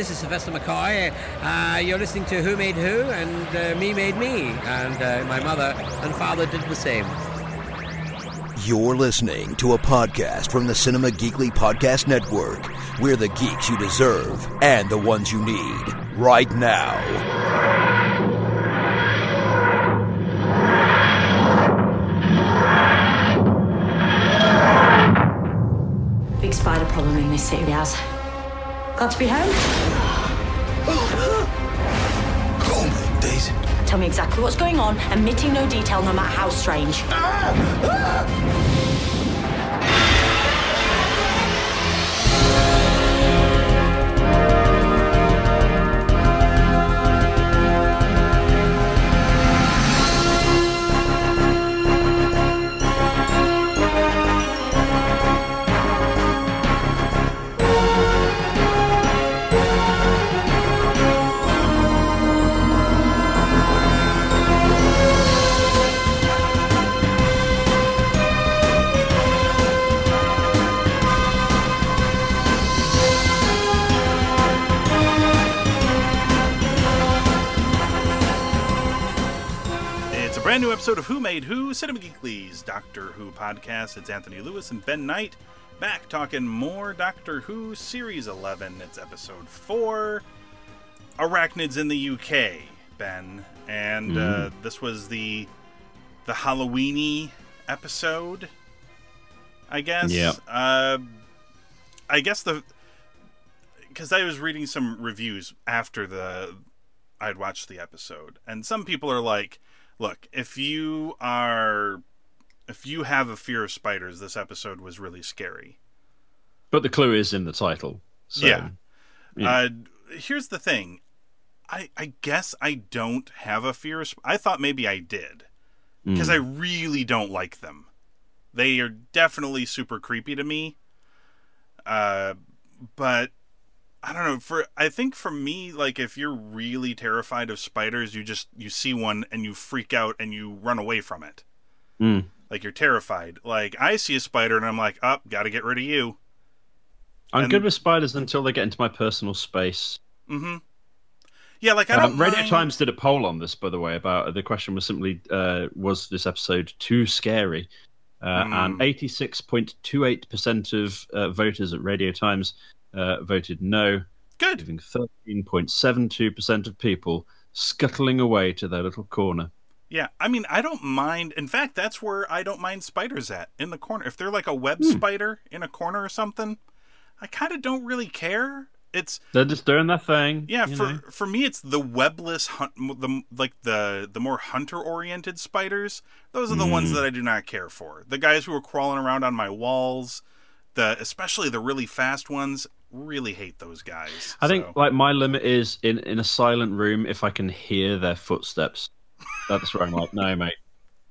this is Sylvester McCoy. Uh, you're listening to Who Made Who, and uh, Me Made Me. And uh, my mother and father did the same. You're listening to a podcast from the Cinema Geekly Podcast Network. We're the geeks you deserve and the ones you need right now. Big spider problem in this city, Raz. Got to be home? Oh, Daisy. Tell me exactly what's going on, omitting no detail, no matter how strange. It's a brand new episode of Who Made Who, Cinema Geekly's Doctor Who podcast. It's Anthony Lewis and Ben Knight back talking more Doctor Who Series 11. It's episode 4 Arachnids in the UK, Ben. And uh, this was the the Halloweeny episode, I guess. Yeah. Uh, I guess the because I was reading some reviews after the I'd watched the episode, and some people are like, "Look, if you are, if you have a fear of spiders, this episode was really scary." But the clue is in the title. So, yeah. yeah. Uh, here's the thing, I I guess I don't have a fear of. Sp- I thought maybe I did, because I really don't like them. They are definitely super creepy to me. Uh, but I don't know. For I think for me, like if you're really terrified of spiders, you just you see one and you freak out and you run away from it. Mm. Like you're terrified. Like I see a spider and I'm like, up, got to get rid of you. I'm and- good with spiders until they get into my personal space. Mm-hmm. Yeah, like I don't. Um, Radio mind- Times did a poll on this, by the way, about the question was simply, uh, was this episode too scary? Uh, Hmm. And 86.28% of uh, voters at Radio Times uh, voted no, Good. leaving 13.72% of people scuttling away to their little corner. Yeah, I mean, I don't mind. In fact, that's where I don't mind spiders at in the corner. If they're like a web Hmm. spider in a corner or something, I kind of don't really care. It's They're just doing their thing. yeah for know. for me, it's the webless hunt, the like the the more hunter oriented spiders. Those are the Hmm. ones that I do not care for. The guys who are crawling around on my walls, the especially the really fast ones, really hate those guys. I think like my limit is in in a silent room if I can hear their footsteps. That's where I'm like, no, mate,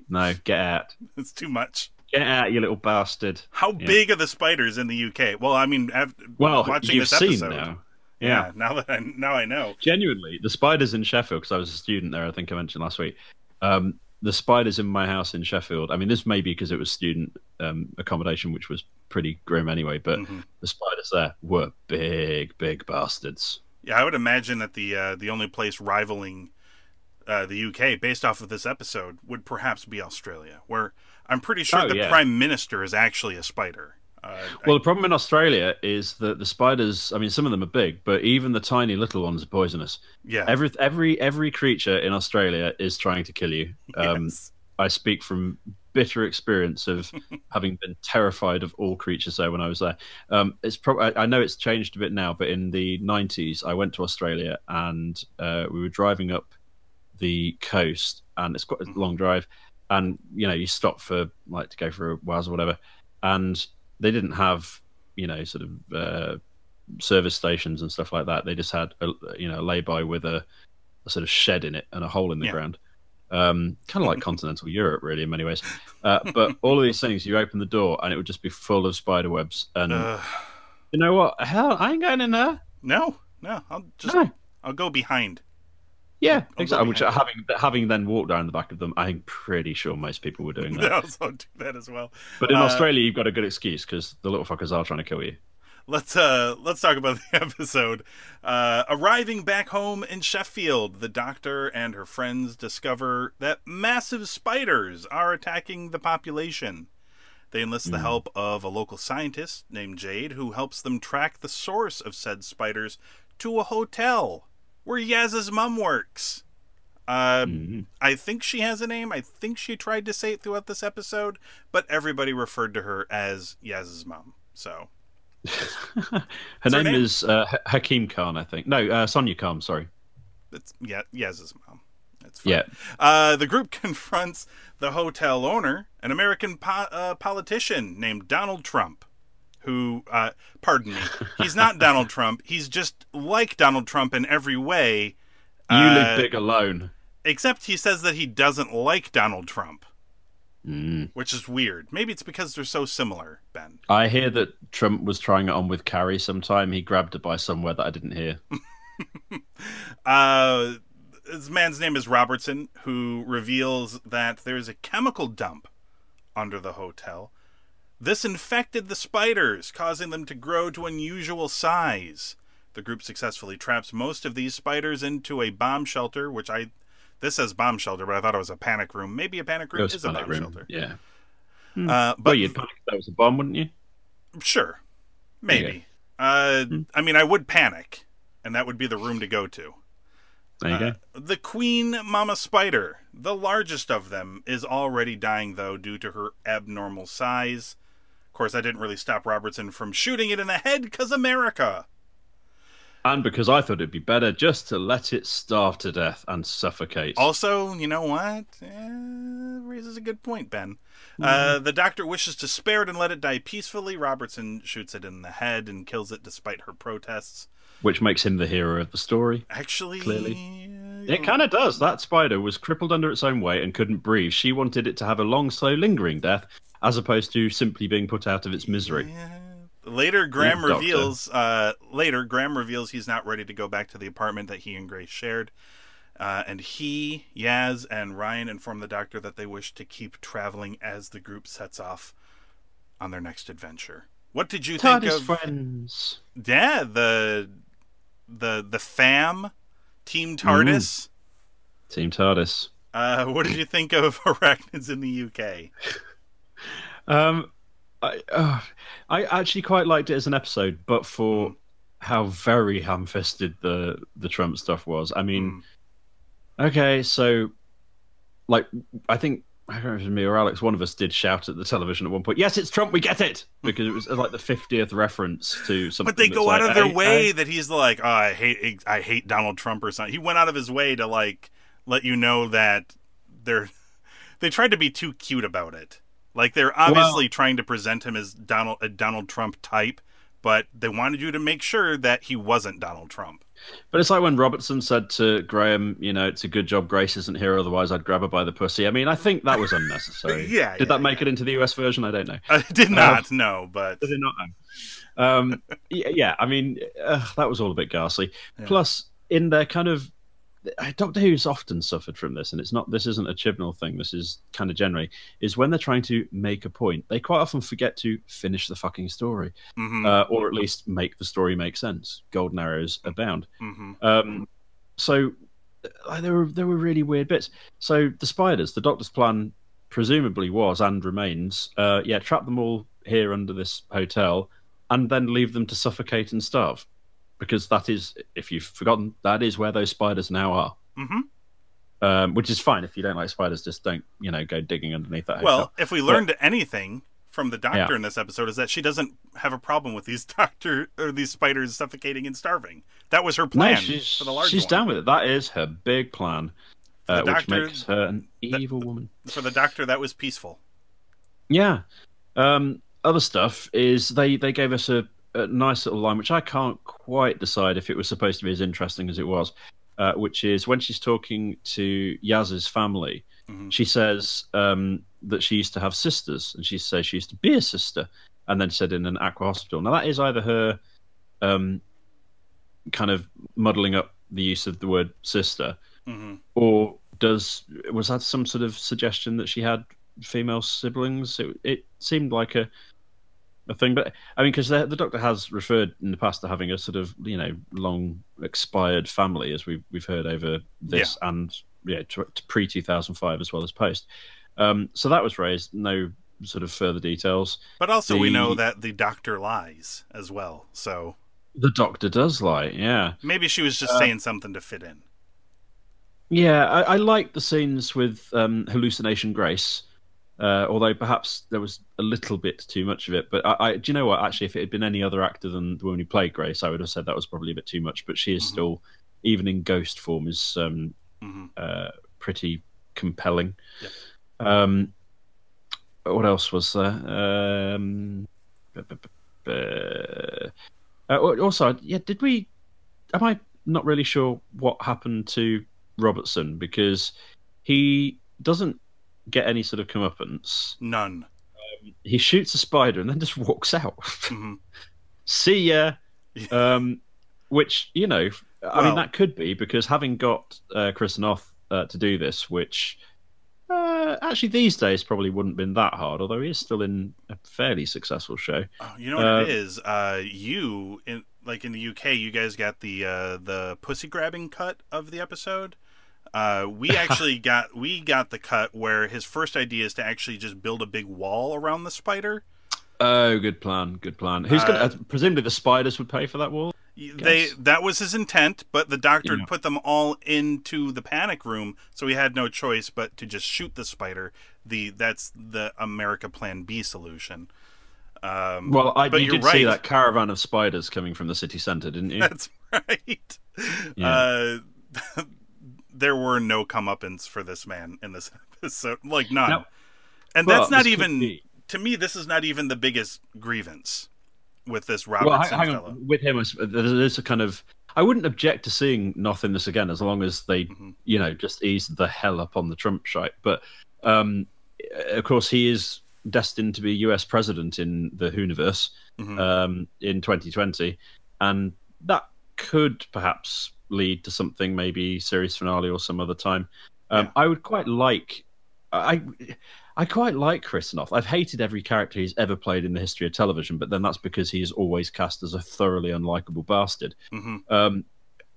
no, get out, it's too much. Get out, you little bastard. How Yeah. big are the spiders in the UK? Well, I mean, Well, watching you've this seen episode, now. Yeah. Yeah. now that I now I know. genuinely, the spiders in Sheffield because I was a student there. I think I mentioned last week. Um, the spiders in my house in Sheffield. I mean, this may be because it was student um, accommodation, which was pretty grim anyway. But Mhm. the spiders there were big, big bastards. Yeah, I would imagine that the uh, the only place rivaling uh, the UK, based off of this episode, would perhaps be Australia, where I'm pretty sure Oh, the yeah. prime minister is actually a spider. Uh, Well, I- the problem in Australia is that the spiders. I mean, some of them are big, but even the tiny little ones are poisonous. yeah, Every every every creature in Australia is trying to kill you. Um, yes. I speak from bitter experience of having been terrified of all creatures there when I was there. Um, it's pro- I, I know it's changed a bit now, but in the '90s, I went to Australia and uh, we were driving up the coast, and it's quite a long drive. And you know, you stop for like to go for a while or whatever, and they didn't have you know sort of uh, service stations and stuff like that. They just had a, you know a lay-by with a, a sort of shed in it and a hole in the Yeah. ground. Um, kind of like continental Europe, really, in many ways. Uh, but all of these things, you open the door and it would just be full of spider webs. And Ugh. you know what? Hell, I ain't going in there. no, no, I'll just No. I'll go behind. Yeah, exactly. Which having having then walked down the back of them, I'm pretty sure most people were doing that. Also do that as well. But in Uh, Australia, you've got a good excuse because the little fuckers are trying to kill you. let's uh let's talk about the episode. Uh, arriving back home in Sheffield, the doctor and her friends discover that massive spiders are attacking the population. They enlist the help of a local scientist named Jade, who helps them track the source of said spiders to a hotel where Yaz's mom works. Uh, I think she has a name. I think she tried to say it throughout this episode, but everybody referred to her as Yaz's mom. So Her name, name? is uh, Ha- Hakim Khan, I think. No, uh, Sonia Khan. Sorry. it's yeah, Yaz's mom. That's fine. Yeah. Uh, the group confronts the hotel owner, an American po- uh, politician named Donald Trump, who, uh, pardon me, he's not Donald Trump. He's just like Donald Trump in every way, You Uh, live big alone. except he says that he doesn't like Donald Trump, Mm. which is weird. Maybe it's because they're so similar, Ben. I hear that Trump was trying it on with Carrie sometime. He grabbed her by somewhere that I didn't hear. Uh, this man's name is Robertson, who reveals that there's a chemical dump under the hotel. This infected the spiders, causing them to grow to unusual size. The group successfully traps most of these spiders into a bomb shelter, which I. This says bomb shelter, but I thought it was a panic room. Maybe a panic room Ghost is a panic bomb room. shelter. Yeah. Uh, but Well, you'd panic if that was a bomb, wouldn't you? Sure. Maybe. Uh, I mean, I would panic, and that would be the room to go to. There you Uh, the queen mama spider, the largest of them, is already dying, though, due to her abnormal size. Of course, I didn't really stop Robertson from shooting it in the head, because America. And because I thought it'd be better just to let it starve to death and suffocate. Also, you know what? Eh, raises a good point, Ben. Uh, the doctor wishes to spare it and let it die peacefully. Robertson shoots it in the head and kills it despite her protests. which makes him the hero of the story. Actually, Clearly. uh, It kind of does. That spider was crippled under its own weight and couldn't breathe. She wanted it to have a long, slow, lingering death, as opposed to simply being put out of its misery. Later, Graham Yeah, doctor. reveals. Uh, later, Graham reveals he's not ready to go back to the apartment that he and Grace shared, uh, and he, Yaz, and Ryan inform the doctor that they wish to keep traveling as the group sets off on their next adventure. What did you think of? friends. Yeah, the the the fam team TARDIS. Team TARDIS. Uh, what did you think of arachnids in the UK? Um, I, uh, I actually quite liked it as an episode, but for how very ham-fisted the the Trump stuff was. I mean, okay, so like I think I don't know if it was me or Alex. One of us did shout at the television at one point. Yes, it's Trump. We get it because it was uh, like the fiftieth reference to something. But they go like, out of their hey, way hey. that he's like, oh, I hate, I hate Donald Trump or something. He went out of his way to like let you know that they're, they tried to be too cute about it. Like they're obviously trying to present him as Donald, a Donald Trump type, but they wanted you to make sure that he wasn't Donald Trump. But it's like when Robertson said to Graham, you know, it's a good job Grace isn't here, otherwise I'd grab her by the pussy. I mean, I think that was unnecessary. Yeah, Did yeah, that make it into the US version? I don't know. I did not know, but Did not? Um, y- yeah, I mean, uh, that was all a bit ghastly. Plus, in their kind of Doctor Who's often suffered from this, and it's not. This isn't a Chibnall thing. This is kind of generally is when they're trying to make a point, they quite often forget to finish the fucking story, Mhm. uh, or at least make the story make sense. Golden arrows abound. Mhm. Um, so uh, there were there were really weird bits. So the spiders, the Doctor's plan presumably was and remains, uh, yeah, trap them all here under this hotel, and then leave them to suffocate and starve, because that is, if you've forgotten, that is where those spiders now are. Mhm. Um, which is fine if you don't like spiders. Just don't, you know, go digging underneath that. well, hotel. if we learned anything from the doctor Yeah. in this episode is that she doesn't have a problem with these doctor or these spiders suffocating and starving. That was her no, plan she's for the large she's one. down with it. That is her big plan, uh, the which makes her an evil woman. For the doctor, that was peaceful. Yeah. Um, other stuff is they they gave us a, a nice little line, which I can't quite decide if it was supposed to be as interesting as it was. Uh, which is when she's talking to Yaz's family, Mhm. she says um, that she used to have sisters, and she says she used to be a sister, and then said in an aqua hospital. Now that is either her um, kind of muddling up the use of the word sister, hmm or does was that some sort of suggestion that she had female siblings? It, it seemed like a a thing. But I mean, because the, the Doctor has referred in the past to having a sort of you know long expired family, as we've we've heard over this and yeah, to, to pre two thousand five as well as post. Um, so that was raised. No sort of further details. But also, we know that the Doctor lies as well. So The Doctor does lie. Yeah. maybe she was Uh, just saying something to fit in. Yeah, I, I like the scenes with um, hallucination Grace, uh, although perhaps there was a little bit too much of it. But I, I, do you know what? Actually, if it had been any other actor than the woman who played Grace, I would have said that was probably a bit too much. But she is still, even in ghost form, is um, Mhm. uh, pretty compelling. Yep. Um, what else was there? Um, uh, also, yeah, did we? Am I not really sure what happened to Robertson because he doesn't get any sort of comeuppance. None. He shoots a spider and then just walks out. hmm See ya. Um, which you know, I Well- mean, that could be because having got uh, Chris Noth uh, to do this, which uh, actually these days probably wouldn't have been that hard, although he is still in a fairly successful show. Oh, you know what Uh, it is? Uh, you in like in the UK, you guys got the uh, the pussy grabbing cut of the episode. Uh, we actually got we got the cut where his first idea is to actually just build a big wall around the spider. Oh, good plan, good plan. Who's gonna? Uh, Uh, presumably, the spiders would pay for that wall. They that was his intent, but the doctor Yeah. put them all into the panic room, so he had no choice but to just shoot the spider. The that's the America Plan B solution. Um, Well, I but you did see right. that caravan of spiders coming from the city centre, didn't you? That's right. Uh, there were no comeuppance for this man in this episode, like none. No. and But that's not even to me. This is not even the biggest grievance with this well, Robertson hang, hang fellow. on. With him, there's a kind of. I wouldn't object to seeing nothingness again, as long as they, Mhm. you know, just ease the hell up on the Trump shite. But um, of course, he is destined to be U.S. president in the Whoniverse Mhm. um, in 2020, and that could perhaps lead to something, maybe series finale or some other time. Um, Yeah. I would quite like. I I quite like Chris Noth. I've hated every character he's ever played in the history of television, but then that's because he is always cast as a thoroughly unlikable bastard. Mhm. Um,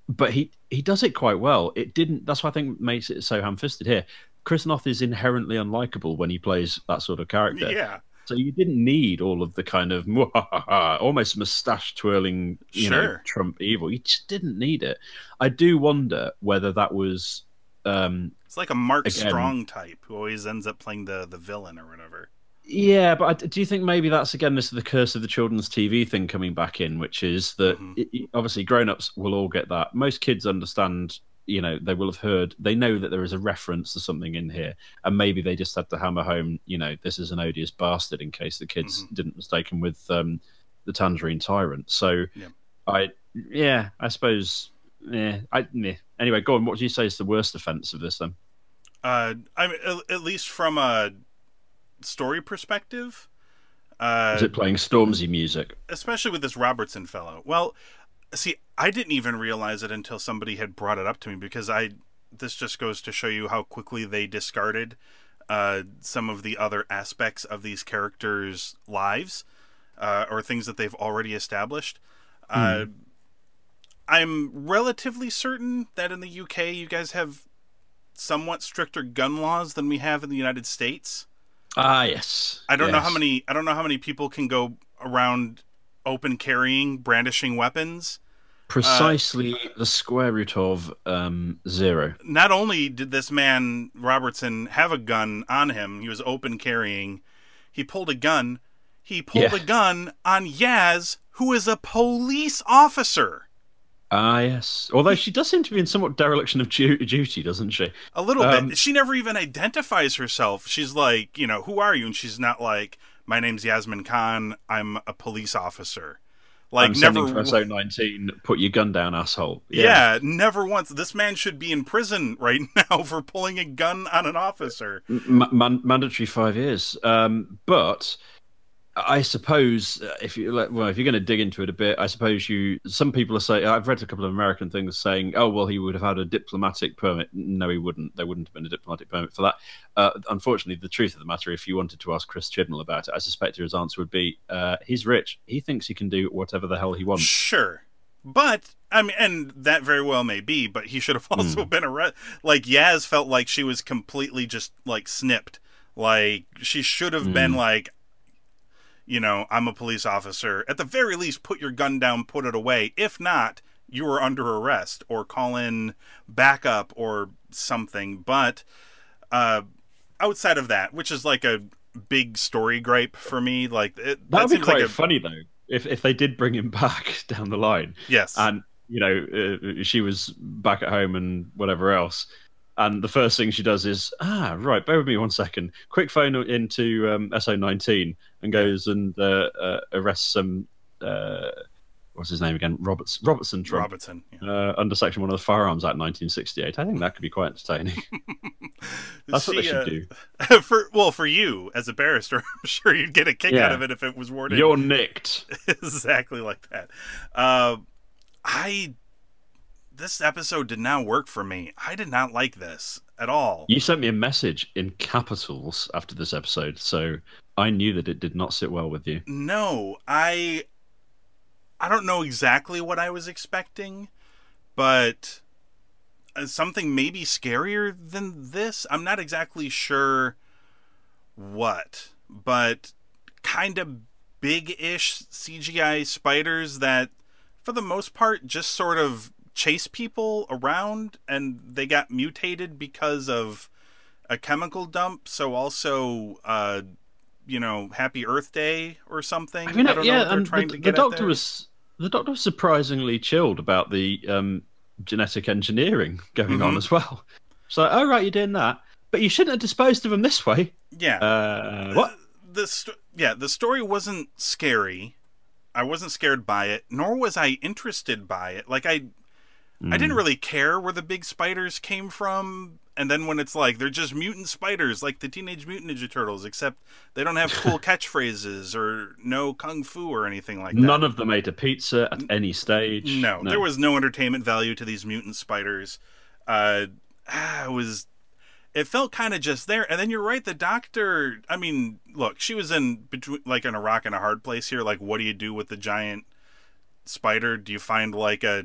but he he does it quite well. It didn't. That's what I think makes it so ham-fisted here. Chris Noth is inherently unlikable when he plays that sort of character. Yeah, So you didn't need all of the kind of almost mustache twirling, you know, Trump evil. You just didn't need it. I do wonder whether that was. Um, it's like a Mark Again- Strong type who always ends up playing the the villain or whatever. Yeah, but I- do you think maybe that's again this is the curse of the children's TV thing coming back in, which is that Mhm. it- obviously grown-ups will all get that. Most kids understand, you know, they will have heard, they know that there is a reference to something in here, and maybe they just had to hammer home, you know, this is an odious bastard in case the kids Mhm. didn't mistake him with um, the Tangerine Tyrant. So, Yeah. I yeah, I suppose. Yeah, I yeah. anyway. Go on. What do you say is the worst offense of this then? Uh, I mean, at, at least from a story perspective. Uh, Is it playing Stormzy music? especially with this Robertson fellow. Well, see, I didn't even realize it until somebody had brought it up to me because I. This just goes to show you how quickly they discarded uh, some of the other aspects of these characters' lives uh, or things that they've already established. Uh, I'm relatively certain that in the UK you guys have somewhat stricter gun laws than we have in the United States. Ah, yes. I don't know how many I don't know how many people can go around open carrying, brandishing weapons. precisely the square root of um, zero. Not only did this man Robertson have a gun on him, he was open carrying. He pulled a gun. He pulled Yeah. a gun on Yaz, who is a police officer. Ah, yes. Although she does seem to be in somewhat dereliction of duty, doesn't she? A little Um, bit. She never even identifies herself. She's like, you know, who are you? And she's not like, my name's Yasmin Khan. I'm a police officer. Like I'm never. sending for SO 19. Put your gun down, asshole. Yeah. never once. This man should be in prison right now for pulling a gun on an officer. M- man- mandatory five years. Um, but I suppose uh, if you well, if you're going to dig into it a bit, I suppose you. Some people are saying I've read a couple of American things saying, "Oh, well, he would have had a diplomatic permit." No, he wouldn't. There wouldn't have been a diplomatic permit for that. Uh, unfortunately, the truth of the matter, if you wanted to ask Chris Chibnall about it, I suspect his answer would be, uh, "He's rich. He thinks he can do whatever the hell he wants." Sure. But I mean, and that very well may be, but he should have also been arrested. Like Yaz felt like she was completely just like snipped. Like she should have been like, you know, I'm a police officer. At the very least, put your gun down, put it away. If not, you are under arrest or call in backup or something. But uh, outside of that, which is like a big story gripe for me, like it, That would be seems quite like a, funny though, if if they did bring him back down the line. Yes. and you know uh, she was back at home and whatever else and the first thing she does is ah right bear with me one second quick phone into um, so19 and goes and uh, uh, arrests some uh, what's his name again roberts robertson Trump, Robertson. yeah. uh, under section 1 of the firearms act 1968 i think that could be quite entertaining that's what they should uh, do for well, for you as a barrister, I'm sure you'd get a kick Yeah. out of it if it was worded you're nicked exactly like that. Uh, I this episode did not work for me. I did not like this at all. you sent me a message in capitals after this episode so i knew that it did not sit well with you No, I I don't know exactly what I was expecting, but uh, something maybe scarier than this. I'm not exactly sure what, but kind of big-ish CGI spiders that for the most part just sort of chase people around and they got mutated because of a chemical dump so also uh you know happy earth day or something I mean, don't know yeah, what they're and trying the, to the doctor was the doctor was surprisingly chilled about the um, genetic engineering going on Mhm. as well. So, oh right, you're doing that, but you shouldn't have disposed of them this way. yeah Uh, what? the sto- yeah the story wasn't scary i wasn't scared by it nor was i interested by it like i i Hmm. didn't really care where the big spiders came from and then when it's like they're just mutant spiders like the teenage mutant ninja turtles except they don't have cool catchphrases or no kung fu or anything like that None of them ate a pizza at any stage. no, there was no entertainment value to these mutant spiders. Uh, ah, it was, it felt kind of just there. And then you're right, the doctor. I mean, look, she was in between, like in a rock and a hard place here. Like, what do you do with the giant spider? Do you find like a,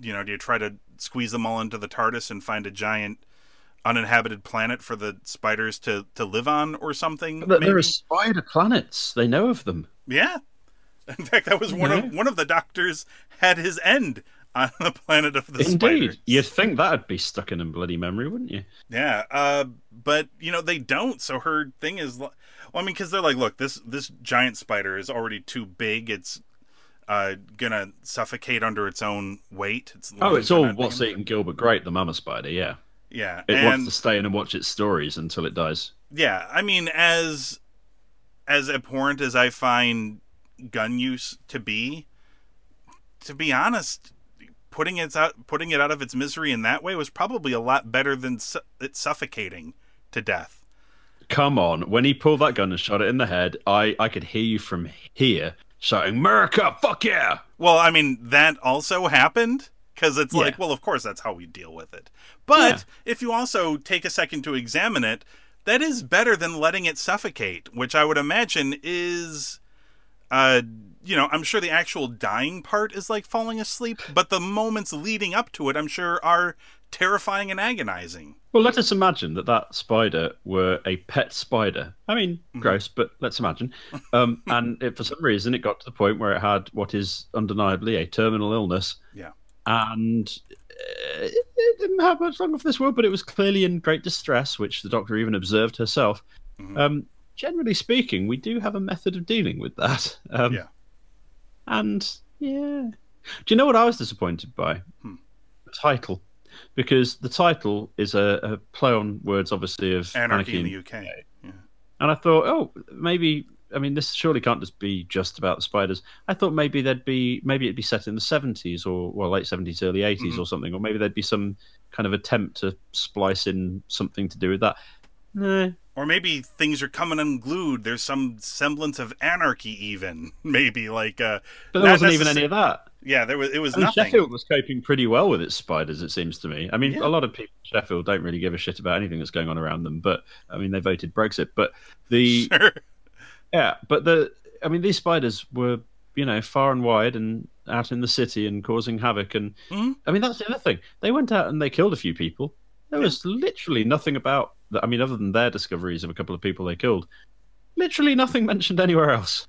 you know, do you try to squeeze them all into the TARDIS and find a giant uninhabited planet for the spiders to to live on or something? But there are spider planets. They know of them. Yeah. In fact, that was one of one of the doctors had his end on the planet of the Indeed, spiders. you'd think that'd be stuck in a bloody memory, wouldn't you? Yeah. Uh, but you know they don't. So her thing is, well, I mean, because they're like, look, this this giant spider is already too big. It's uh gonna suffocate under its own weight. Its Oh, it's all what's eating Gilbert Grape, the mama spider. Yeah, Yeah, it and wants to stay in and watch its stories until it dies. yeah, I mean, as as abhorrent as I find gun use to be, to be honest, putting it out putting it out of its misery in that way was probably a lot better than su- it suffocating to death. Come on, when he pulled that gun and shot it in the head, I I could hear you from here shouting, "America, fuck yeah!" Well, I mean, that also happened because it's like, well, of course, that's how we deal with it. But Yeah. if you also take a second to examine it, that is better than letting it suffocate, which I would imagine is, uh, you know, I'm sure the actual dying part is like falling asleep, but the moments leading up to it, I'm sure, are terrifying and agonizing. Well, let us imagine that that spider were a pet spider. I mean, Mm-hmm. gross, but let's imagine. Um, and it, for some reason, it got to the point where it had what is undeniably a terminal illness, Yeah. and uh, it, it didn't have much longer for this world, but it was clearly in great distress, which the doctor even observed herself. Mhm. Um, generally speaking, we do have a method of dealing with that. Um, Yeah. And yeah, do you know what I was disappointed by? Hmm. The title, because the title is a, a play on words, obviously, of Anarchy in the Anarchy. UK. Yeah. And I thought, oh, maybe. I mean, this surely can't just be just about the spiders. I thought maybe there'd be maybe it'd be set in the seventies or well, late seventies, early 80s Mhm. or something, or maybe there'd be some kind of attempt to splice in something to do with that. No, Or maybe things are coming unglued. There's some semblance of anarchy, even maybe like. Uh, But there wasn't even any of that. Yeah, there was. It was I mean, nothing. Sheffield was coping pretty well with its spiders, it seems to me. I mean, Yeah. a lot of people in Sheffield don't really give a shit about anything that's going on around them, but I mean, they voted Brexit. But the Sure. yeah, but the I mean, these spiders were you know far and wide and out in the city and causing havoc. And Mhm. I mean, that's the other thing. They went out and they killed a few people. There was literally nothing about. I mean, other than their discoveries of a couple of people they killed, literally nothing mentioned anywhere else.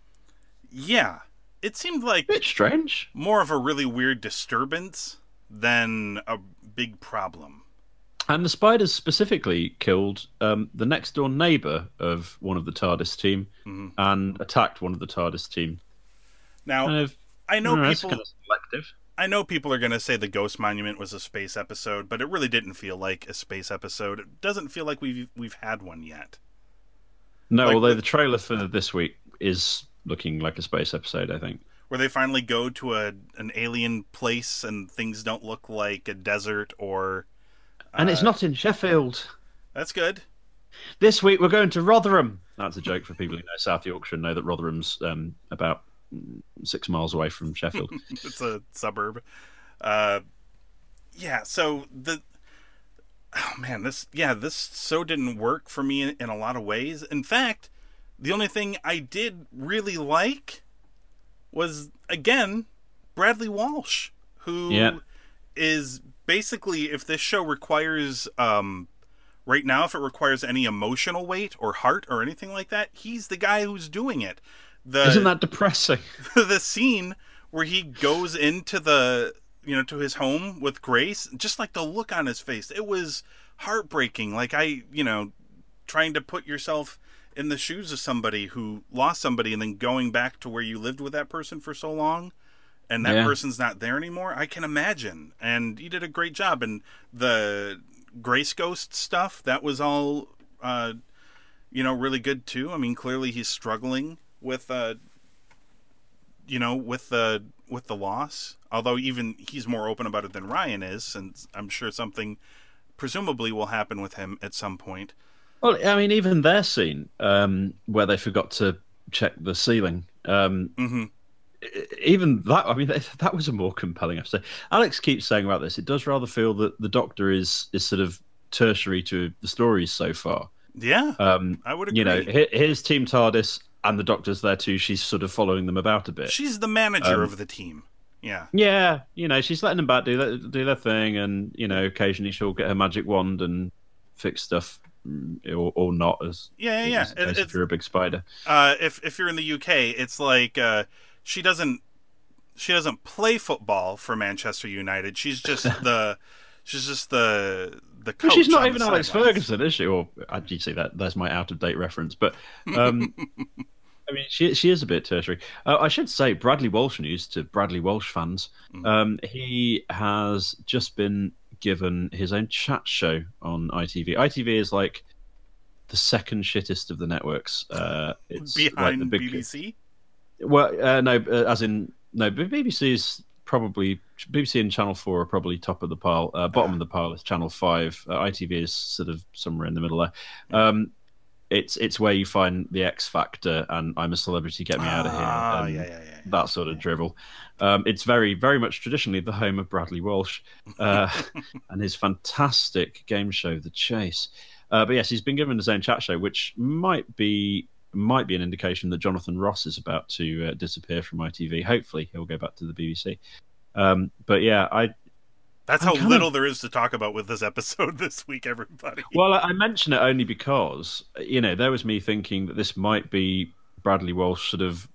Yeah, it seemed like Bit strange. more of a really weird disturbance than a big problem. And the spiders specifically killed um, the next door neighbour of one of the TARDIS team Mhm. and attacked one of the TARDIS team. Now, Kind of, I know I people. kind of selective. I know people are going to say the Ghost Monument was a space episode, but it really didn't feel like a space episode. It doesn't feel like we've we've had one yet. No, Like although with- the trailer for this week is looking like a space episode, I think. Where they finally go to a an alien place and things don't look like a desert or And it's Uh, not in Sheffield. that's good. This week we're going to Rotherham. That's a joke for people who know South Yorkshire and know that Rotherham's um, about six miles away from Sheffield. it's a suburb. Uh, yeah. So the oh man, this yeah this so didn't work for me in, in a lot of ways. In fact, the only thing I did really like was again Bradley Walsh, who is basically if this show requires um right now if it requires any emotional weight or heart or anything like that he's the guy who's doing it the Isn't that depressing? the scene where he goes into the you know to his home with Grace, just like the look on his face, it was heartbreaking. Like I, you know, trying to put yourself in the shoes of somebody who lost somebody and then going back to where you lived with that person for so long and that Yeah. person's not there anymore. I can imagine. And you did a great job and the Grace Ghost stuff, that was all uh you know, really good too. I mean, clearly he's struggling with uh you know, with the with the loss. Although even he's more open about it than Ryan is, and I'm sure something presumably will happen with him at some point. Well, I mean, even their scene um, where they forgot to check the ceiling. Um, hmm e- even that, I mean, that was a more compelling episode. Alex keeps saying about this. It does rather feel that the Doctor is is sort of tertiary to the stories so far. Yeah, Um, I would agree. you know, here, here's Team TARDIS, and the Doctor's there too. She's sort of following them about a bit. she's the manager um, of the team. Yeah, Yeah, you know, she's letting them back do their, do their thing, and you know, occasionally she'll get her magic wand and fix stuff, or, or not, as yeah, yeah. yeah. It- if you're a big spider. uh, if if you're in the UK, it's like uh, she doesn't she doesn't play football for Manchester United. She's just the she's just the the coach. she's not even Alex. Ferguson, is she? Or did you say that that's my out of date reference. But um, I mean, she she is a bit tertiary. Uh, I should say, Bradley Walsh news to Bradley Walsh fans. Mm. Um, he has just been given his own chat show on ITV. ITV is like the second shittest of the networks. Uh, it's like behind the big BBC. well, uh, no, uh, as in no. B- BBC is probably BBC and Channel Four are probably top of the pile. Uh, bottom of the pile is Channel Five. Uh, ITV is sort of somewhere in the middle there. Um, it's it's where you find the X Factor and I'm a Celebrity, Get Me Out of Here. Ah, yeah, yeah, yeah, yeah. That sort of drivel. Um, it's very, very much traditionally the home of Bradley Walsh uh, and his fantastic game show, The Chase. Uh, but yes, he's been given his own chat show, which might be might be an indication that Jonathan Ross is about to uh, disappear from ITV. Hopefully, he'll go back to the BBC. Um, but yeah, I That's I'm how kinda- little there is to talk about with this episode this week, everybody. well, I I mention it only because you know there was me thinking that this might be Bradley Walsh sort of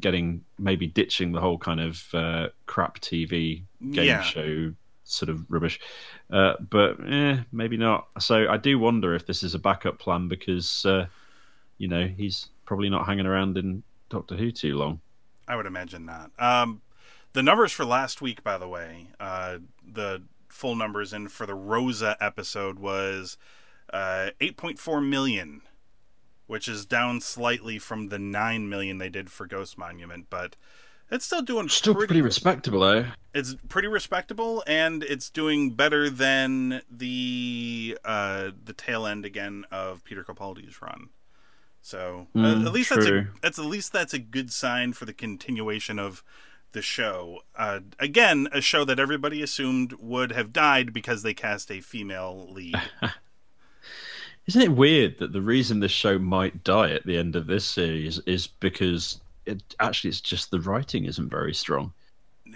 getting maybe ditching the whole kind of uh, crap TV game Yeah. show sort of rubbish, uh, but eh, maybe not. So I do wonder if this is a backup plan because uh, you know he's probably not hanging around in Doctor Who too long. I would imagine not. Um, the numbers for last week, by the way, uh, the full numbers in for the Rosa episode was uh, 8.4 million, which is down slightly from the 9 million they did for Ghost Monument, but It's still doing Still pretty respectable, though. it's pretty respectable and it's doing better than the uh the tail end again of Peter Capaldi's run. So uh, Mm, at least that's a, that's at least that's a good sign for the continuation of the show. Uh, again, a show that everybody assumed would have died because they cast a female lead. Isn't it weird that the reason this show might die at the end of this series is because it actually it's just the writing isn't very strong.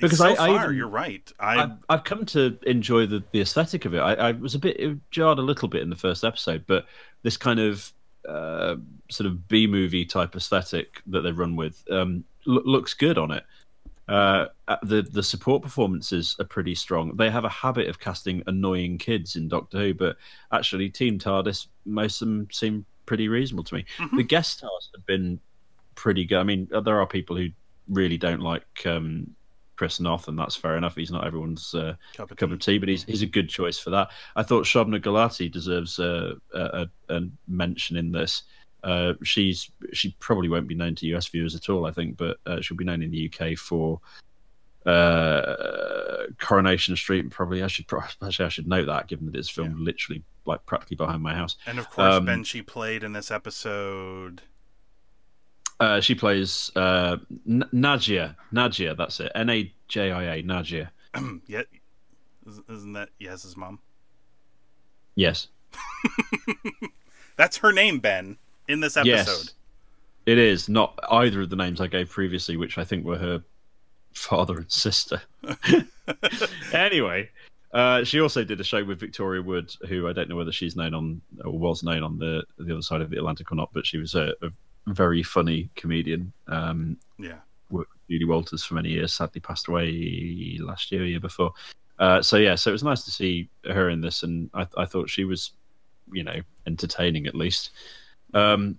Because so I- I far, even- you're right. I I've, I've come to enjoy the, the aesthetic of it. I, I was a bit it jarred a little bit in the first episode, but this kind of uh, sort of B movie type aesthetic that they run with um, loo- looks good on it. Uh, the the support performances are pretty strong. They have a habit of casting annoying kids in Doctor Who, but actually, Team TARDIS, most of them seem pretty reasonable to me. The guest stars have been pretty good. I mean, there are people who really don't like um, Chris Noth, and that's fair enough. He's not everyone's uh, Cup of cup of tea, but he's he's a good choice for that. I thought Shobna Gulati deserves a, a, a mention in this. Uh, she's she probably won't be known to US viewers at all, I think, but uh, she'll be known in the UK for uh, Coronation Street. And probably I should actually I should note that, given that it's filmed literally like practically behind my house. and of course um, Ben she played in this episode. Uh, she plays uh, N- Nadia. Nadia, that's it. N A J I A. Nadia. yeah, isn't that Yaz's mom? Yes. That's her name, Ben, in this episode. Yes. It is not either of the names I gave previously, which I think were her father and sister. anyway, uh, she also did a show with Victoria Wood, who I don't know whether she's known on or was known on the the other side of the Atlantic or not, but she was a, a very funny comedian. Um, Yeah. worked with Julie Walters for many years. Sadly, passed away last year, year before. Uh, so yeah, so it was nice to see her in this, and I, I thought she was, you know, entertaining at least. Um,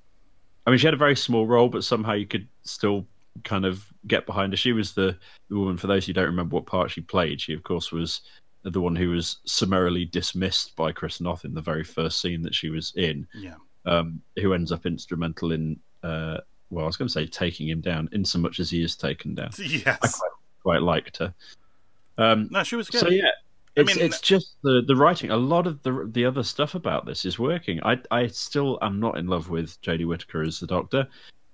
I mean, she had a very small role, but somehow you could still kind of get behind her. She was the, the woman. For those who don't remember what part she played, she of course was the one who was summarily dismissed by Chris Noth in the very first scene that she was in Yeah. um, who ends up instrumental in, uh, well, I was going to say taking him down, in so much as he is taken down. I Yes. quite, quite liked her. Um, No, she was good. so yeah, it's, mean- it's just the, the writing. A lot of the the other stuff about this is working. I I still am not in love with Jodie Whittaker as the Doctor,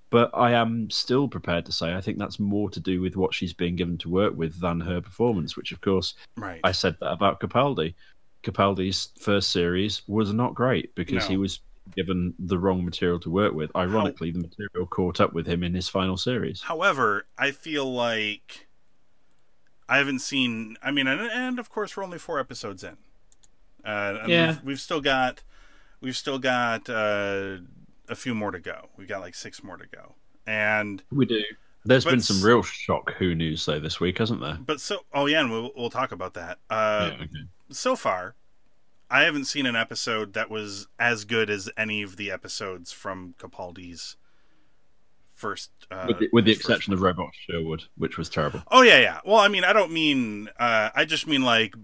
but I am still prepared to say I think that's more to do with what she's being given to work with than her performance. Which, of course, Right. I said that about Capaldi. Capaldi's first series was not great because No. he was given the wrong material to work with. Ironically, the material caught up with him in his final series. However, I feel like I haven't seen. I mean, and, and of course, we're only four episodes in. Uh, and Yeah. We've, we've still got, we've still got uh, a few more to go. We've got like six more to go, and We do. There's But been some real shock Who news though this week, hasn't there? but so oh yeah, and we'll we'll talk about that. Uh, yeah, okay. So far, I haven't seen an episode that was as good as any of the episodes from Capaldi's first. Uh, with the, with the exception of Robot Sherwood, which was terrible. Oh yeah, yeah. Well, I mean, I don't mean. Uh, I just mean like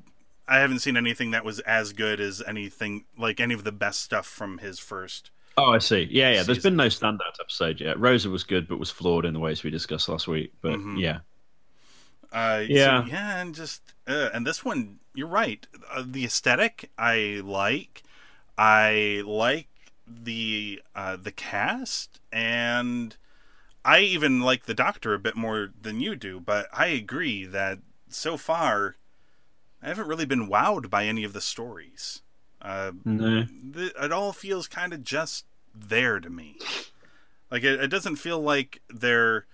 I haven't seen anything that was as good as anything like any of the best stuff from his first. Oh, I see. Yeah, yeah. There's been no standout episode yet. Rosa was good, but was flawed in the ways we discussed last week. But Mhm. yeah, Uh, so, Yeah. yeah, and just uh, and this one, you're right. Uh, the aesthetic I like. I like the uh, the cast, and I even like the Doctor a bit more than you do. But I agree that so far, I haven't really been wowed by any of the stories. Uh, no. th- it all feels kind of just there to me. Like it, it doesn't feel like they're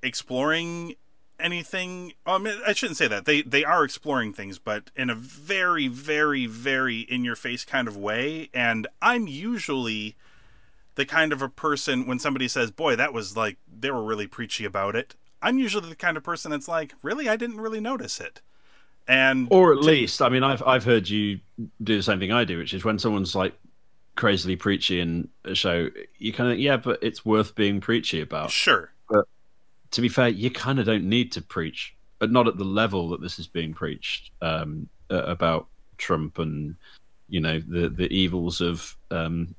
exploring anything. I mean, I shouldn't say that. They they are exploring things, but in a very very very in your face kind of way. And I'm usually the kind of a person when somebody says, "Boy, that was like they were really preachy about it." I'm usually the kind of person that's like, "Really, I didn't really notice it." And Or at least, I mean, I've I've heard you do the same thing I do, which is when someone's like crazily preachy in a show, you kind of yeah, but it's worth being preachy about. sure, But To be fair, you kind of don't need to preach, but not at the level that this is being preached um, about Trump and you know the the evils of um,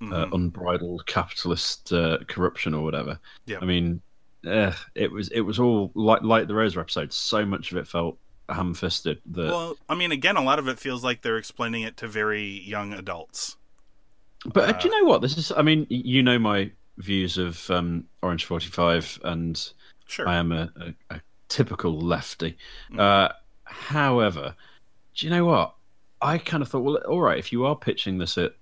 uh, Mhm. unbridled capitalist uh, corruption or whatever. Yeah. I mean, uh, it was it was all like like the Rosa episode. So much of it felt ham-fisted that. Well, I mean, again, a lot of it feels like they're explaining it to very young adults. but uh, do you know what? This is. I mean, you know my views of um, Orange Forty Five, and Sure. I am a, a, a typical lefty. Uh, however, do you know what? I kind of thought, well, all right, if you are pitching this at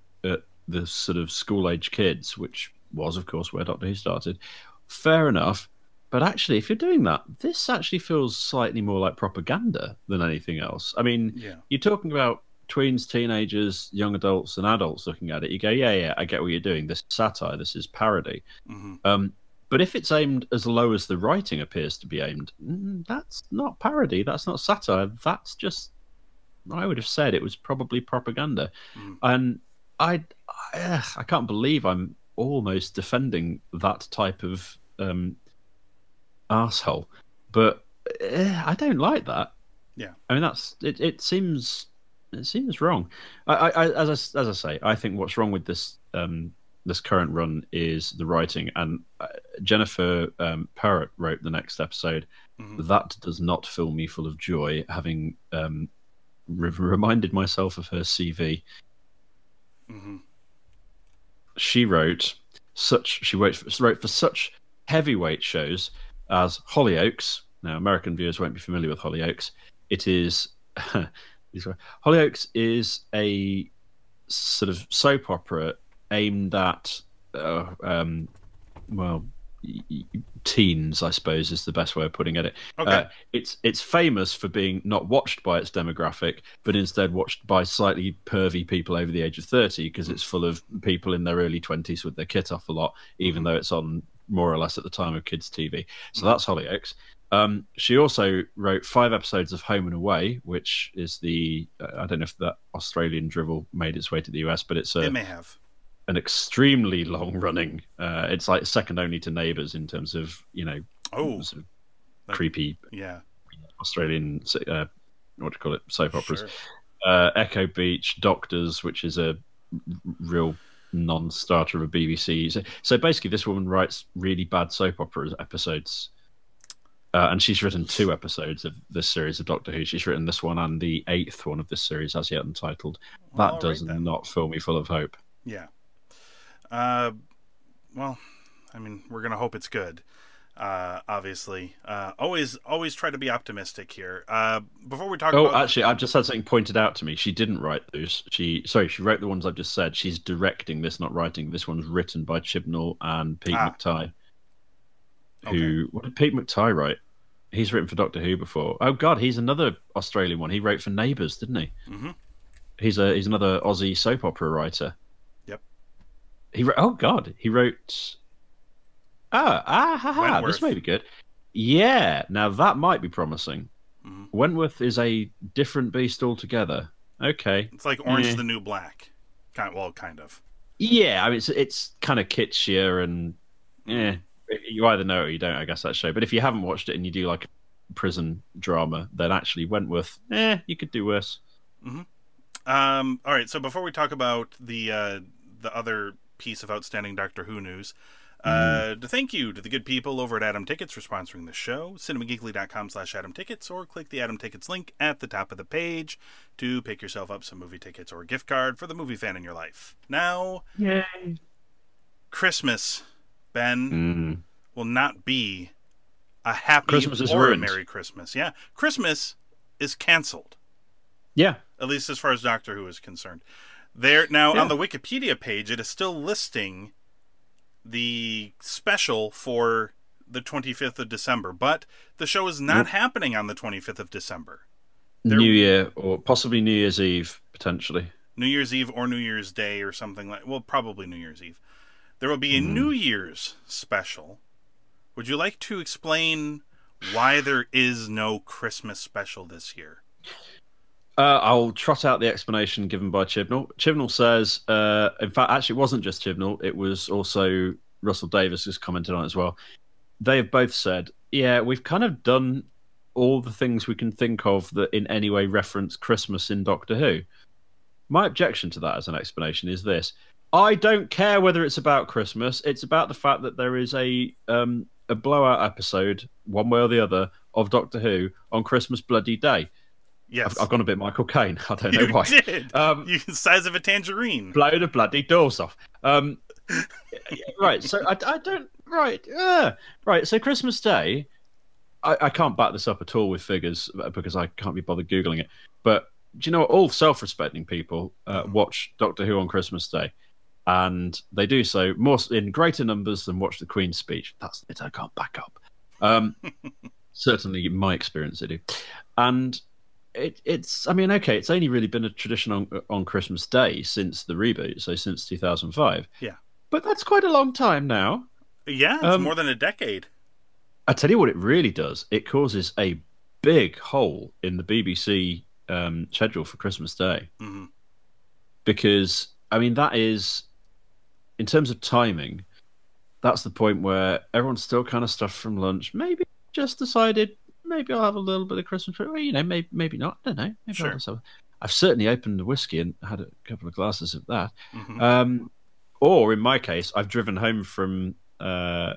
the sort of school age kids, which was, of course, where Doctor Who started, fair enough. But actually, if you're doing that, this actually feels slightly more like propaganda than anything else. I mean, Yeah. you're talking about tweens, teenagers, young adults, and adults looking at it. You go, yeah, yeah, I get what you're doing. This is satire. This is parody. Mhm. Um, but if it's aimed as low as the writing appears to be aimed, mm, that's not parody. That's not satire. That's just, I would have said it was probably propaganda. Mm. And I, I, I can't believe I'm almost defending that type of um, asshole. But eh, I don't like that. Yeah. I mean, that's it. It seems it seems wrong. I, I, as I, as I say, I think what's wrong with this um, this current run is the writing. And uh, Jennifer um, Perrott wrote the next episode. Mhm. That does not fill me full of joy, having um, re- reminded myself of her CV. Mhm. She wrote such. She wrote for, wrote for such heavyweight shows as Hollyoaks. Now, American viewers won't be familiar with Hollyoaks. It is Hollyoaks is a sort of soap opera aimed at uh, um, well teens, I suppose is the best way of putting it. Okay. Uh, it's it's famous for being not watched by its demographic, but instead watched by slightly pervy people over the age of thirty, because it's full of people in their early twenties with their kit off a lot, even though it's on more or less at the time of kids' TV. So that's Hollyoaks. Um, she also wrote five episodes of Home and Away, which is the uh, I don't know if that Australian drivel made its way to the US, but it's a it may have. An extremely long running. Uh, it's like second only to Neighbours in terms of you know Oh, sort of Like- creepy yeah. Australian uh, what do you call it soap operas. Sure. Uh, Echo Beach, Doctors, which is a real non-starter of a BBC. So, so basically, this woman writes really bad soap opera episodes. Uh, and she's written two episodes of this series of Doctor Who. She's written this one and the eighth one of this series, as yet untitled. That all does then. not fill me full of hope. Yeah. Uh, well, I mean, we're gonna hope it's good. Uh, obviously, uh, always, always try to be optimistic here. Uh, before we talk Oh, about, actually, I've just had something pointed out to me. She didn't write those. She sorry, she wrote the ones I've just said. She's directing this, not writing. This one's written by Chibnall and Pete Ah. McTighe. Who? What did Pete McTighe write? He's written for Doctor Who before. Oh God, he's another Australian one. He wrote for Neighbours, didn't he? Mm-hmm. He's a he's another Aussie soap opera writer. He wrote. Oh God, he wrote. Ah, ah, ha, ha. This may be good. Yeah, now that might be promising. Mhm. Wentworth is a different beast altogether. Okay. it's like Orange is the New Black. Kind, well, kind of. Yeah, I mean it's it's kind of kitschier and yeah, you either know it or you don't. I guess that show. But if you haven't watched it and you do like a prison drama, then actually Wentworth, eh, you could do worse. Hmm. Um, all right. So before we talk about the uh, the other piece of outstanding Doctor Who news, uh, to thank you to the good people over at Atom Tickets for sponsoring the show, cinemageekly.com slash Atom Tickets, or click the Atom Tickets link at the top of the page to pick yourself up some movie tickets or a gift card for the movie fan in your life. Now, Yay! Christmas, Ben, Mm. will not be a happy Christmas is or a. Merry Christmas. Yeah, Christmas is canceled. Yeah. at least as far as Doctor Who is concerned. There now Yeah. on the Wikipedia page, it is still listing the special for the 25th of December, but the show is not happening on the 25th of December. New Year or possibly New Year's Eve potentially. New Year's Eve or New Year's Day or something like. Well, probably New Year's Eve. There will be a hmm. New Year's special. Would you like to explain why there is no Christmas special this year? Uh, I'll trot out the explanation given by Chibnall. Chibnall says, uh, in fact, actually, it wasn't just Chibnall, it was also Russell Davies who's commented on it as well. They have both said, yeah, we've kind of done all the things we can think of that in any way reference Christmas in Doctor Who. My objection to that as an explanation is this. I don't care whether it's about Christmas. It's about the fact that there is a um, a blowout episode, one way or the other, of Doctor Who on Christmas bloody day. Yes. I've, I've gone a bit Michael Caine. I don't know you why. did. Um, you size of a tangerine. blow the bloody doors off. Um, right. So I, I don't. Right. Uh, right. So Christmas Day, I, I can't back this up at all with figures uh, because I can't be bothered googling it. But do you know what? All self-respecting people uh, watch Doctor Who on Christmas Day, and they do so more in greater numbers than watch the Queen's speech. That's the bit I can't back up. Um, certainly, in my experience, they do, and it, it's. I mean, okay, it's only really been a tradition on on Christmas Day since the reboot, so since 2005. Yeah. but that's quite a long time now. Yeah, it's Um, more than a decade. I tell you what, it really does. It causes a big hole in the BBC um, schedule for Christmas Day Mhm. because I mean that is, in terms of timing, that's the point where everyone's still kind of stuffed from lunch. Maybe just decided maybe I'll have a little bit of Christmas. Well, you know, maybe maybe not. I don't know. Maybe Sure. I'll just have. I've certainly opened the whiskey and had a couple of glasses of that. Mhm. Um, or in my case, I've driven home from uh,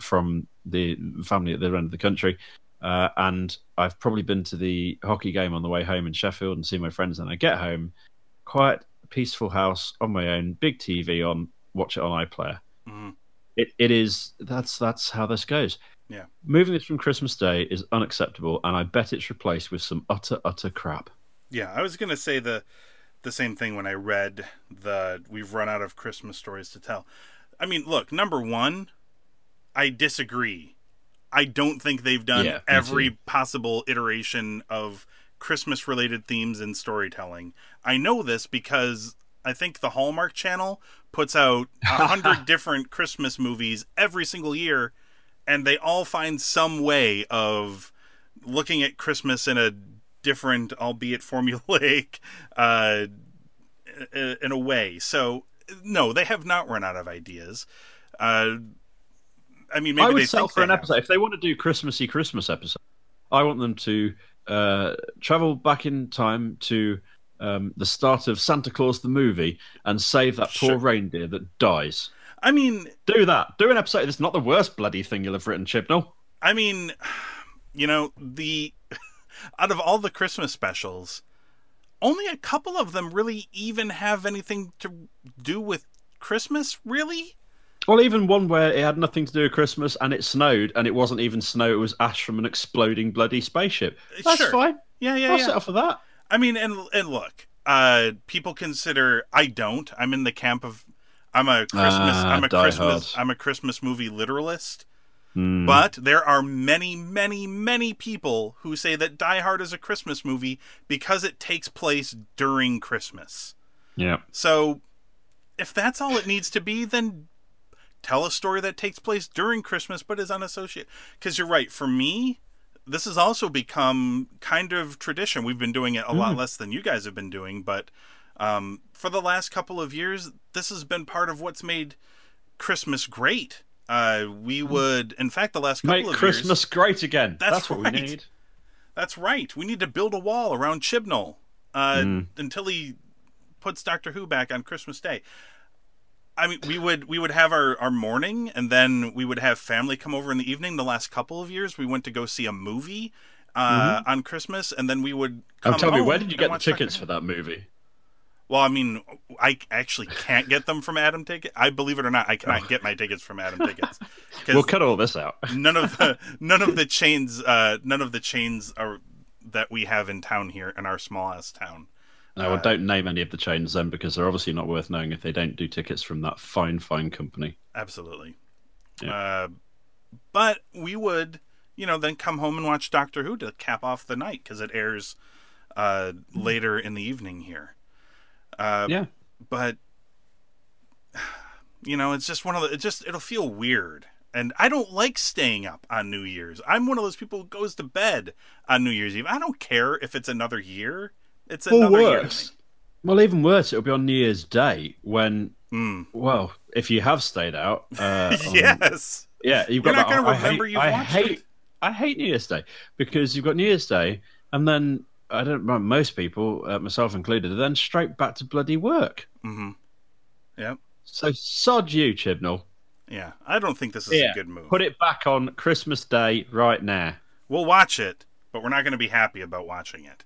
from the family at the other end of the country, uh, and I've probably been to the hockey game on the way home in Sheffield and see my friends. And I get home, quiet, peaceful house on my own, big TV on, watch it on iPlayer. Mhm. It it is that's that's how this goes. Yeah. Moving this from Christmas Day is unacceptable, and I bet it's replaced with some utter utter crap. Yeah, I was gonna say the the same thing when I read the we've run out of Christmas stories to tell. I mean, look, number one, I disagree. I don't think they've done Yeah, every too. possible iteration of Christmas related themes in storytelling. I know this because I think the Hallmark Channel puts out a hundred different Christmas movies every single year, and they all find some way of looking at Christmas in a different, albeit formulaic, uh, in a way. So, no, they have not run out of ideas. Uh, I mean, maybe I would think for an have. episode if they want to do Christmassy Christmas episode. I want them to uh, travel back in time to um, the start of Santa Claus the movie and save that poor Sure. reindeer that dies. I mean, Do that. Do an episode. It's not the worst bloody thing you'll have written, Chibnall. I mean, you know, the out of all the Christmas specials, only a couple of them really even have anything to do with Christmas, really? Well, even one where it had nothing to do with Christmas and it snowed and it wasn't even snow; it was ash from an exploding bloody spaceship. That's Sure. fine. Yeah, yeah, I'll yeah. settle for that. I mean, and and look, uh, people consider I don't. I'm in the camp of I'm a Christmas. Ah, I'm a Christmas. Hard. I'm a Christmas movie literalist. Hmm. But there are many, many, many people who say that Die Hard is a Christmas movie because it takes place during Christmas. Yeah. So, if that's all it needs to be, then tell a story that takes place during Christmas but is unassociated. Because you're right. For me, this has also become kind of tradition. We've been doing it a lot less than you guys have been doing, but um, for the last couple of years, this has been part of what's made Christmas great. Uh, we would, in fact, the last couple Make of Christmas years, great again. That's what right. we need. that's right. We need to build a wall around Chibnall uh, Mm. until he puts Doctor Who back on Christmas Day. I mean, we would we would have our, our morning, and then we would have family come over in the evening. The last couple of years, we went to go see a movie uh, on Christmas, and then we would. Come Oh, tell me, where did you get the watch Doctor tickets for that movie? Well, I mean, I actually can't get them from Atom Ticket. I believe it or not, I cannot get my tickets from Atom Tickets. We'll cut all this out. none of the none of the chains uh none of the chains are that we have in town here in our small ass town No, well, don't name any of the chains then, because they're obviously not worth knowing if they don't do tickets from that fine, fine company. absolutely Yeah. uh but we would you know then come home and watch doctor who to cap off the night because it airs uh later in the evening here uh Yeah. but you know it's just one of the it just it'll feel weird and i don't like staying up on new year's i'm one of those people who goes to bed on new year's eve i don't care if it's another year it's Or another year worse. me. Well, even worse, it'll be on New Year's Day when, Mm. well, if you have stayed out. Uh, on- yes Yeah, you've You're got not I hate- remember you've I watched hate, it. I hate New Year's Day because you've got New Year's Day, and then I don't. well, Most people, uh, myself included, are then straight back to bloody work. mm-hmm yep So sod you, Chibnall. Yeah, I don't think this is Yeah, a good move. Put it back on Christmas Day right now. We'll watch it, but we're not going to be happy about watching it.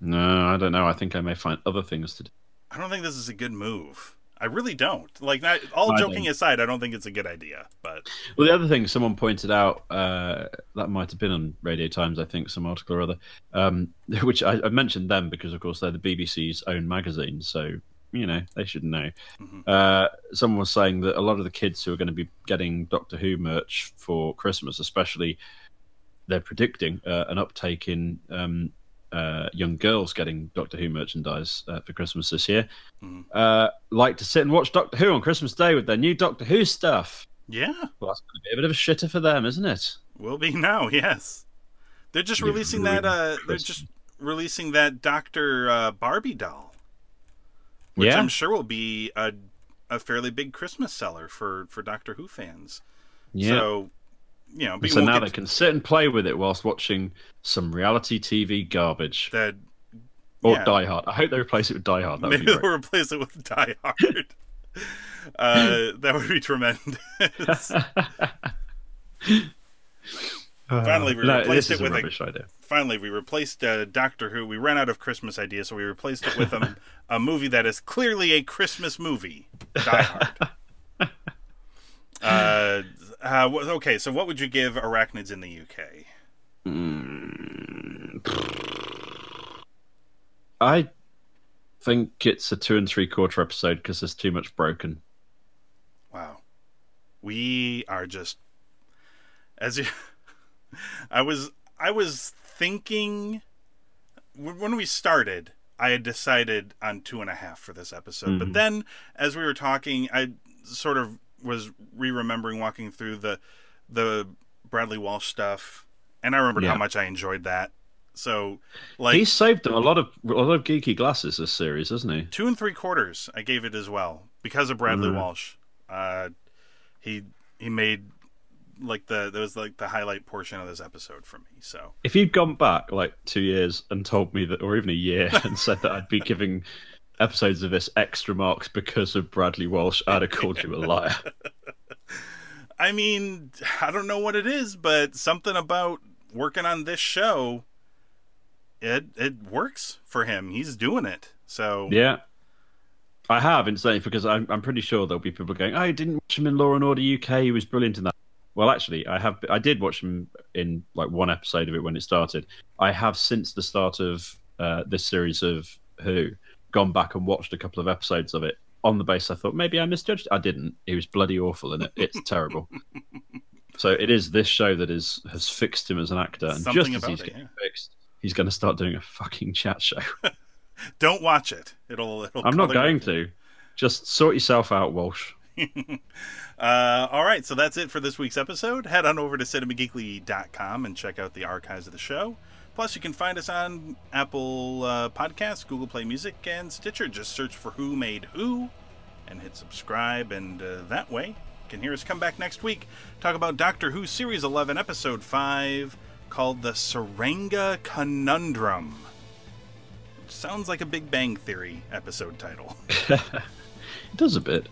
No, I don't know. I think I may find other things to do. I don't think this is a good move. I really don't. Like, not, all I joking don't. aside, I don't think it's a good idea. But Well, the other thing someone pointed out uh, that might have been on Radio Times, I think, some article or other, um, which I, I mentioned them because, of course, they're the BBC's own magazine, so you know they should know. Uh, someone was saying that a lot of the kids who are going to be getting Doctor Who merch for Christmas, especially, they're predicting uh, an uptake in um, uh, young girls getting Doctor Who merchandise uh, for Christmas this year. Uh, like to sit and watch Doctor Who on Christmas Day with their new Doctor Who stuff. yeah, Well, that's going to be a bit of a shitter for them, isn't it? will be now. Yes, they're just They've releasing that. Uh, they're just releasing that Doctor uh, Barbie doll, which yeah, I'm sure will be a a fairly big Christmas seller for for Doctor Who fans. yeah. So, you know, so now they can sit and play with it whilst watching some reality TV garbage that. or yeah. Die Hard. I hope they replace it with Die Hard. That would Maybe be they'll replace it with Die Hard. uh, that would be tremendous. Finally, we no, replaced it with a idea. finally we replaced uh, Doctor Who. We ran out of Christmas ideas, so we replaced it with a, a movie that is clearly a Christmas movie. Die Hard. uh, uh, okay, so what would you give Arachnids in the UK? I think it's a two and three quarter episode because there's too much broken. Wow, we are just as you. I was I was thinking when when we started. I had decided on two and a half for this episode, but then as we were talking, I sort of was re-remembering walking through the the Bradley Walsh stuff, and I remembered Yeah. how much I enjoyed that. So, like he saved them a lot of a lot of geeky glasses this series, hasn't he? two and three quarters, I gave it as well because of Bradley Mhm. Walsh. Uh, he he made like the there was like the highlight portion of this episode for me. So If you'd gone back like two years and told me that, or even a year, and said that I'd be giving episodes of this extra marks because of Bradley Walsh, I'd have called you a liar. I mean, I don't know what it is, but something about working on this show, it it works for him. He's doing it. So Yeah. I have, incidentally, because I'm, I'm pretty sure there'll be people going, oh, I didn't watch him in Law and Order UK. He was brilliant in that. Well, actually, I have. I did watch him in like one episode of it when it started. I have since the start of uh, this series of Who gone back and watched a couple of episodes of it on the base. I thought maybe I misjudged. I didn't. He was bloody awful in it. It's terrible. So it is this show that is has fixed him as an actor, and Something just as he's it, getting yeah. fixed, he's going to start doing a fucking chat show. don't watch it. It'll. it'll I'm not going you. to. Just sort yourself out, Walsh. Uh, all right, so that's it for this week's episode. Head on over to cinemageekly.com and check out the archives of the show. Plus, you can find us on Apple uh, Podcasts, Google Play Music, and Stitcher. Just search for Who Made Who and hit subscribe, and uh, that way you can hear us come back next week, talk about Doctor Who Series 11, Episode 5, called The Tsuranga Conundrum. Sounds like a Big Bang Theory episode title. It does a bit.